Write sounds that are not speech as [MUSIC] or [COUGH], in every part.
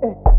Eh.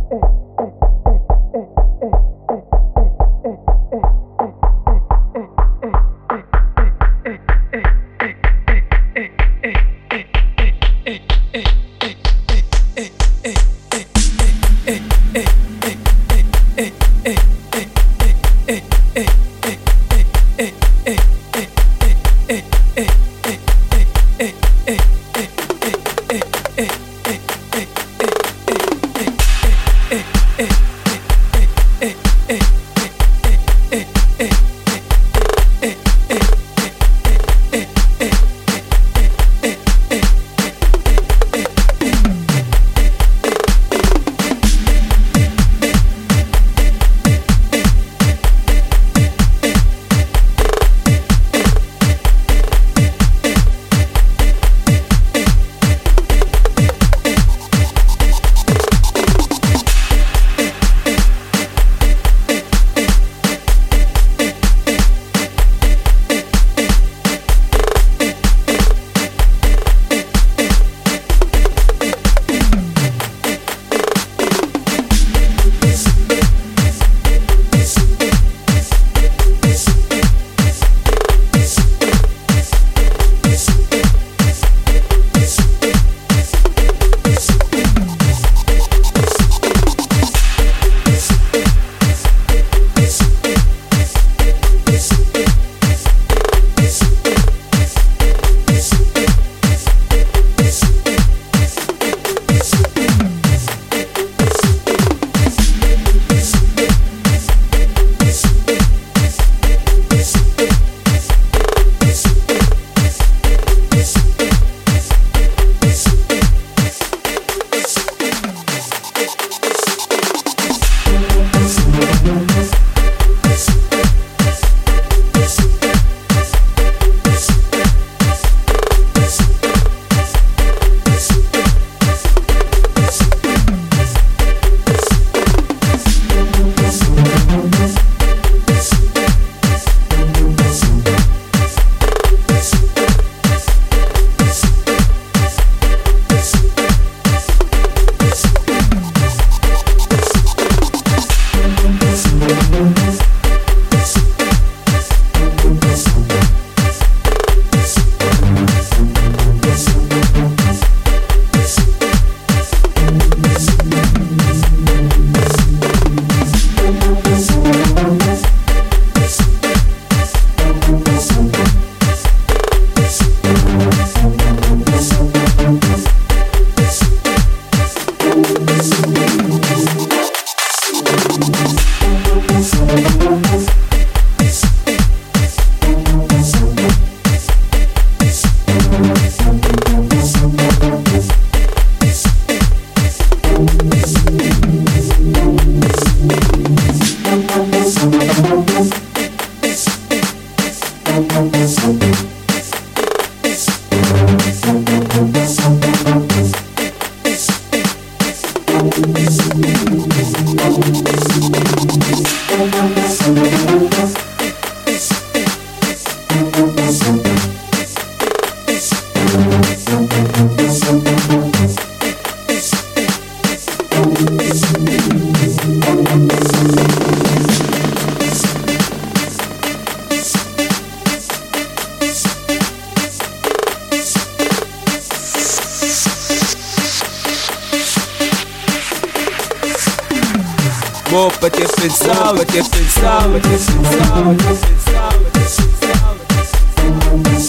sour, kiss and sour, kiss and sour, kiss and sour, kiss and sour, kiss and sour, kiss and sour, kiss and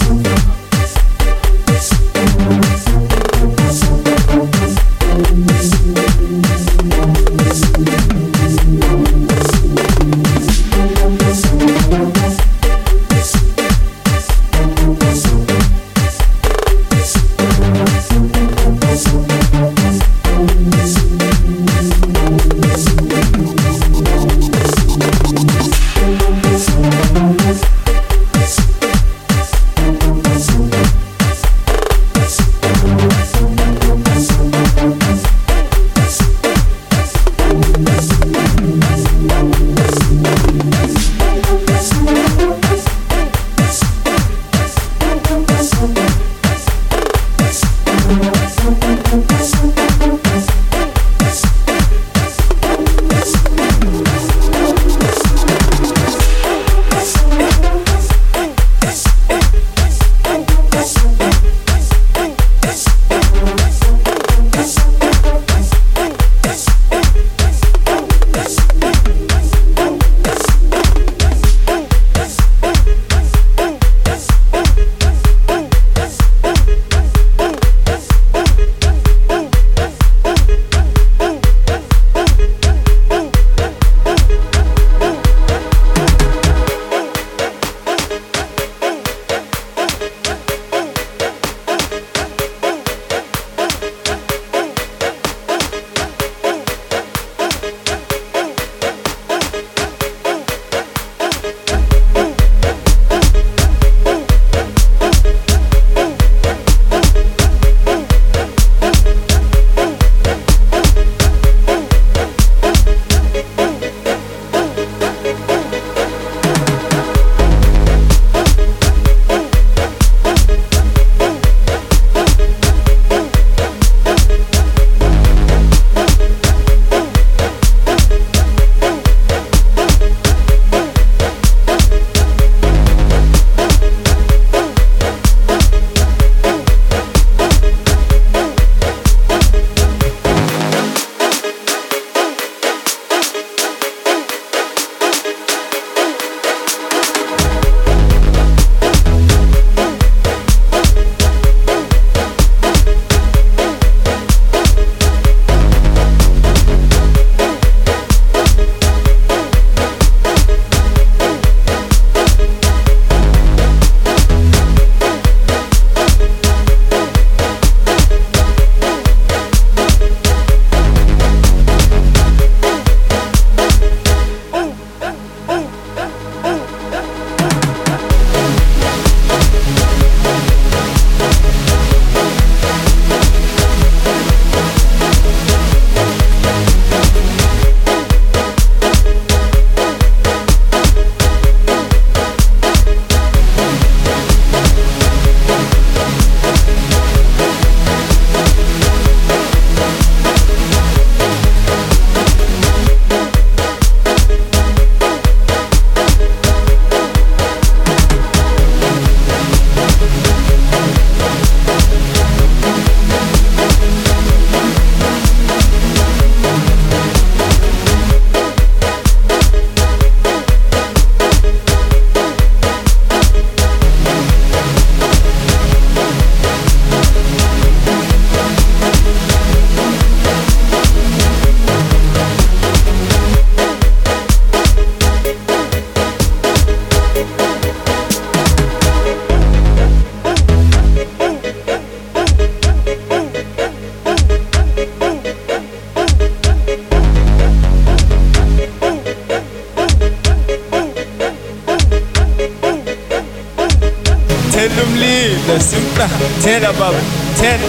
the simpler tena baba tena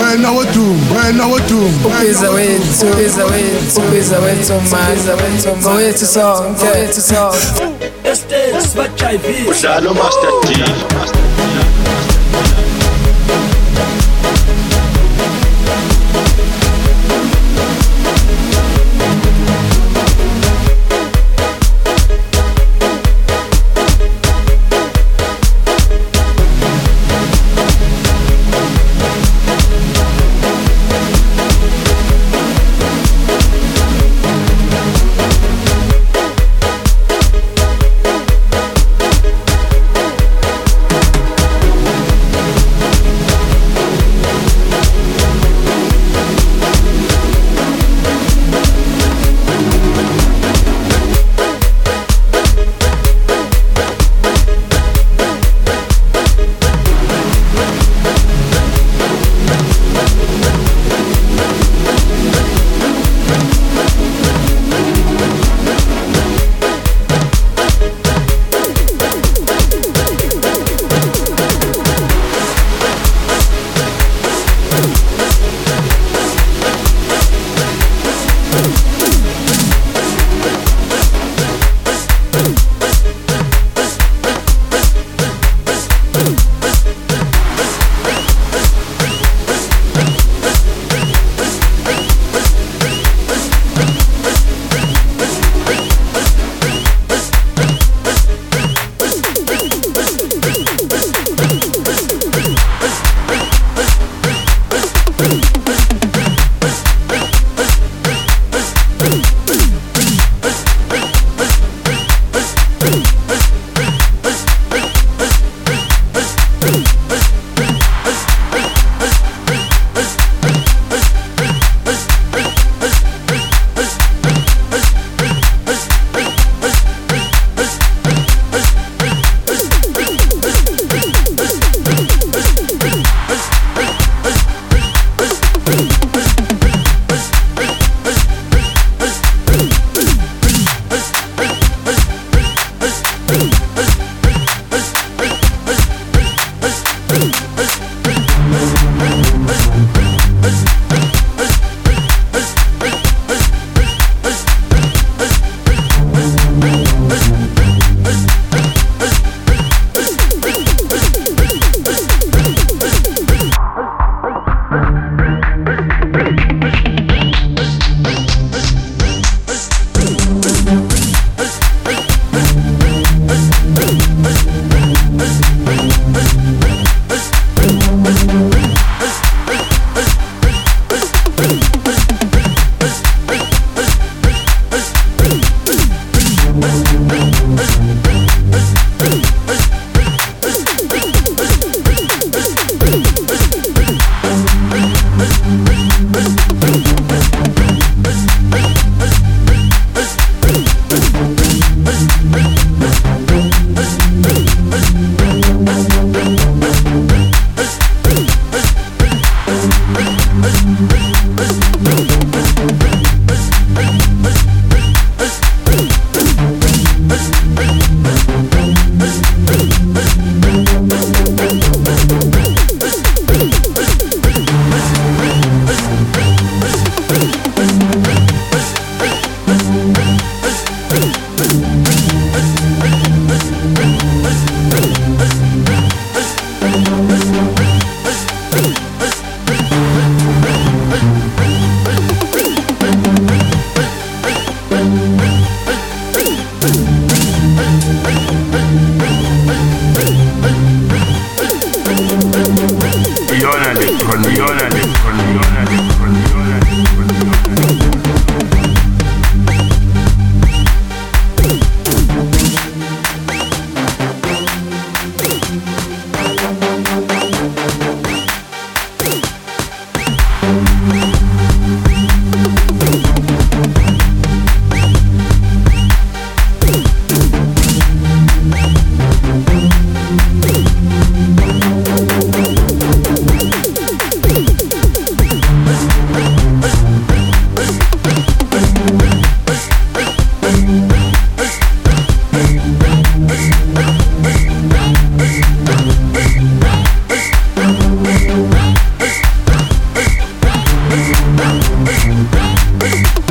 wena woduma wena woduma Ubiza wethu, ubiza wethu, ubiza wethu manje Ngowethu sonke, ngowethu sonke. Estates bajayivile Udlalo Master D.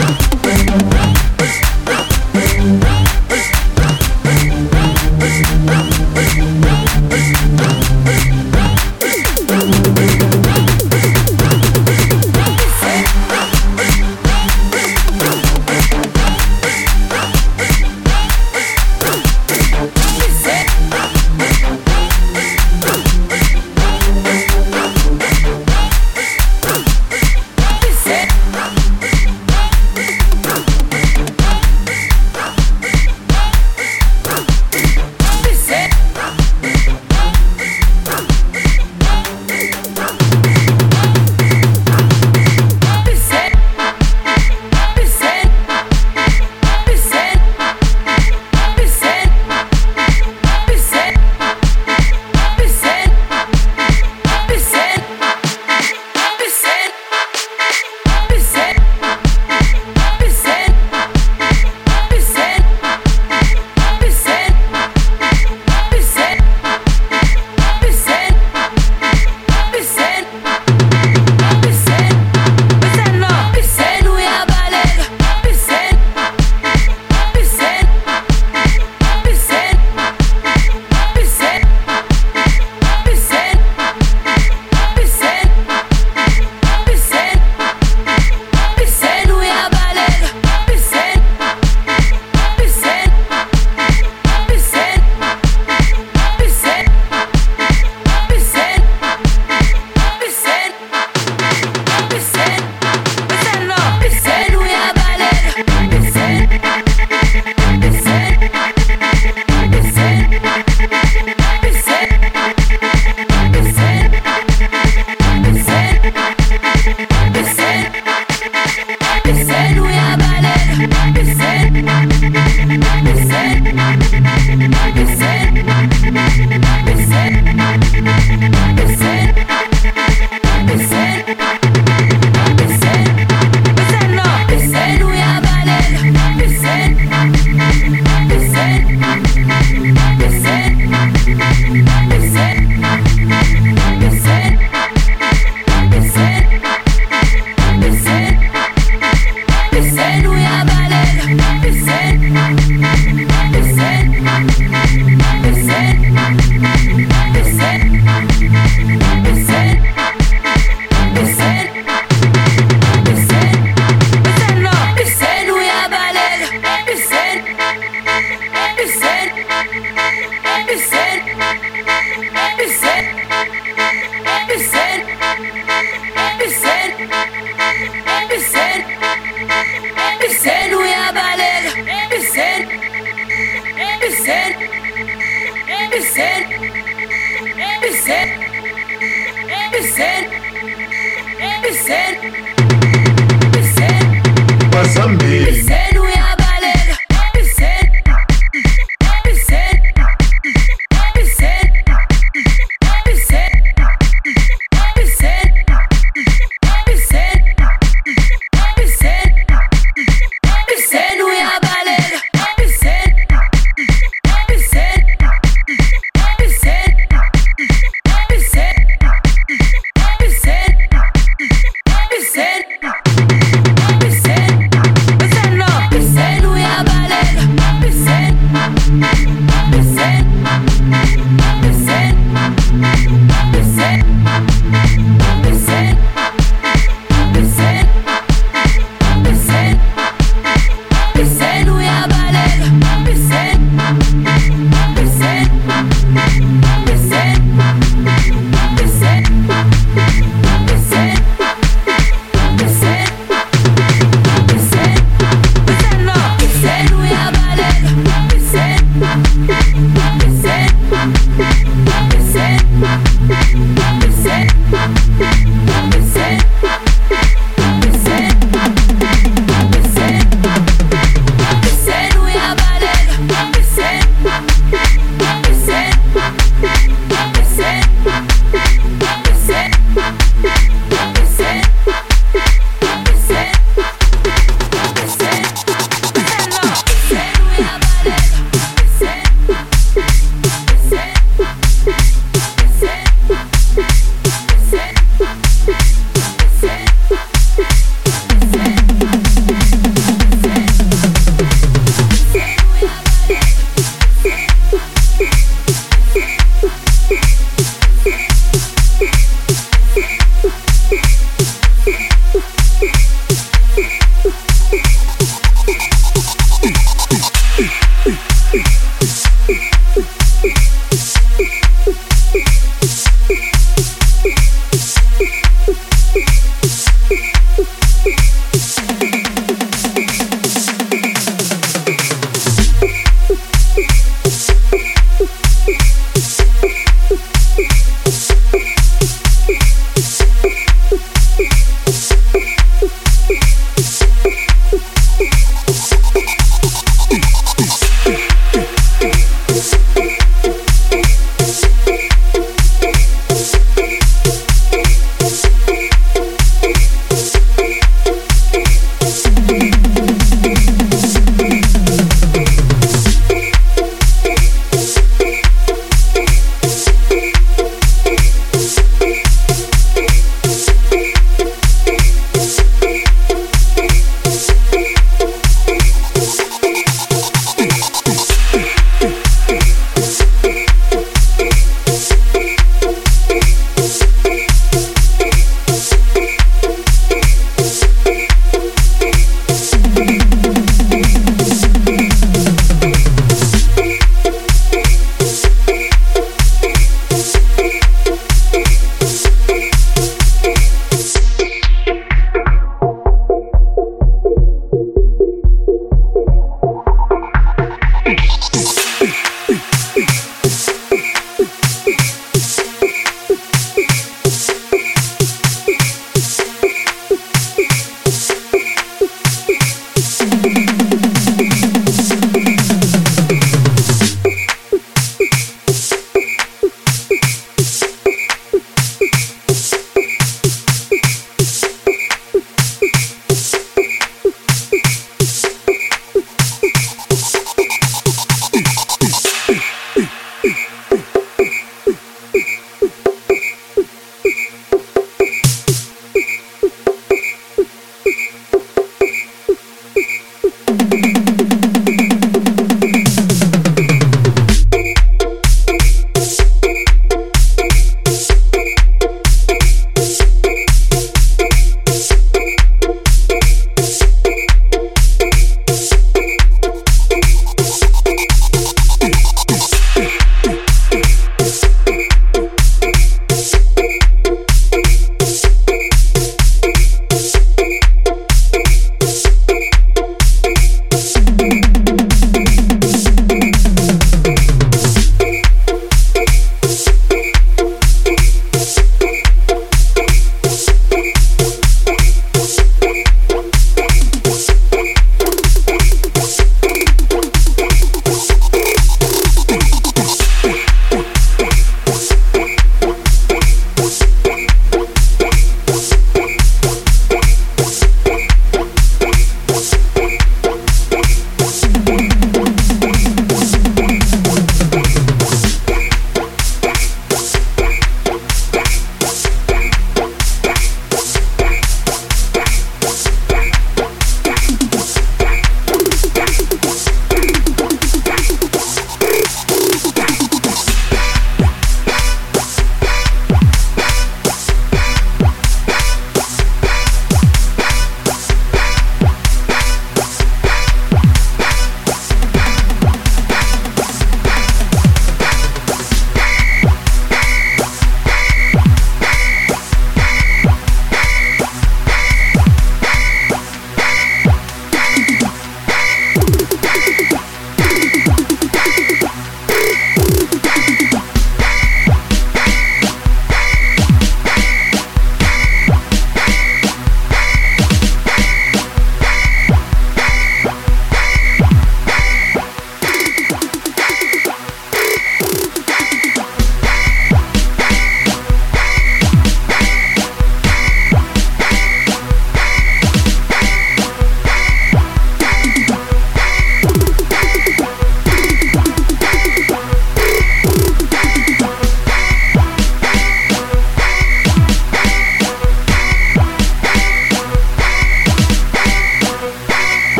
Yeah. [LAUGHS]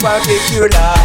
particular.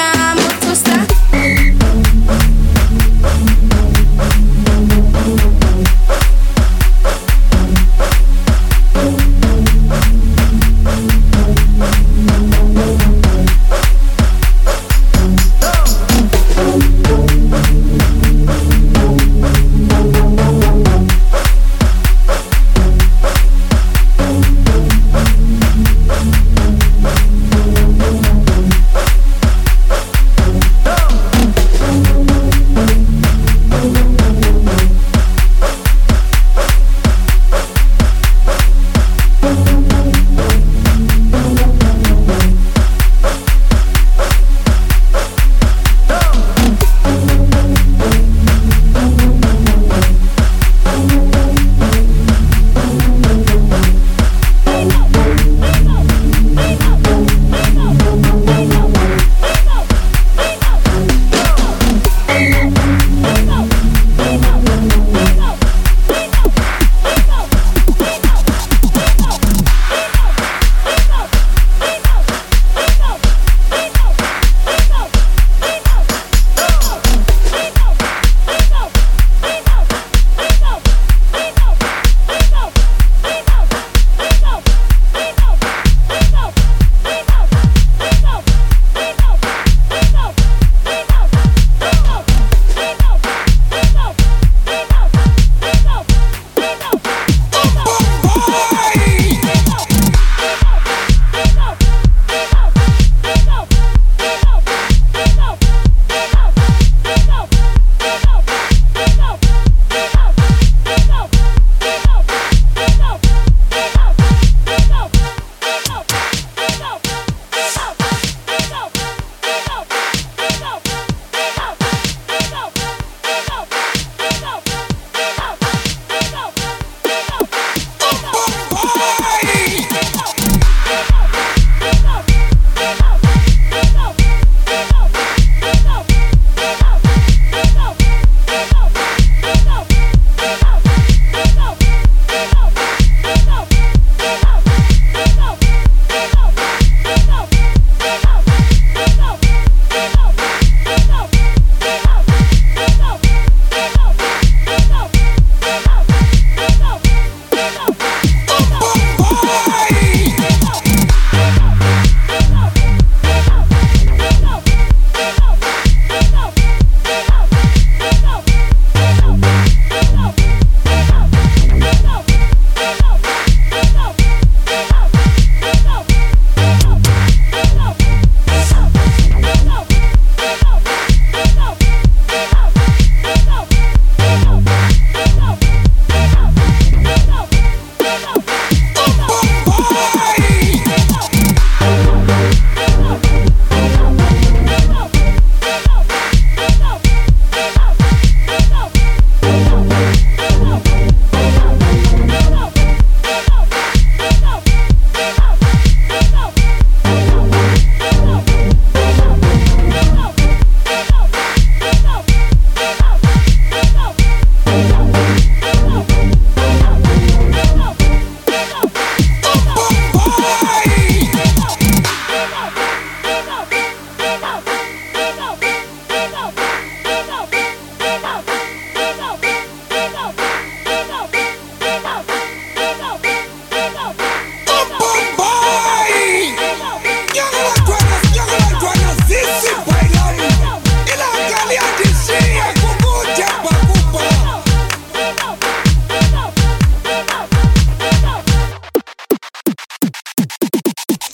amo tu está.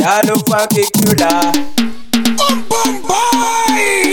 Y'a le pas qui cula. Boy!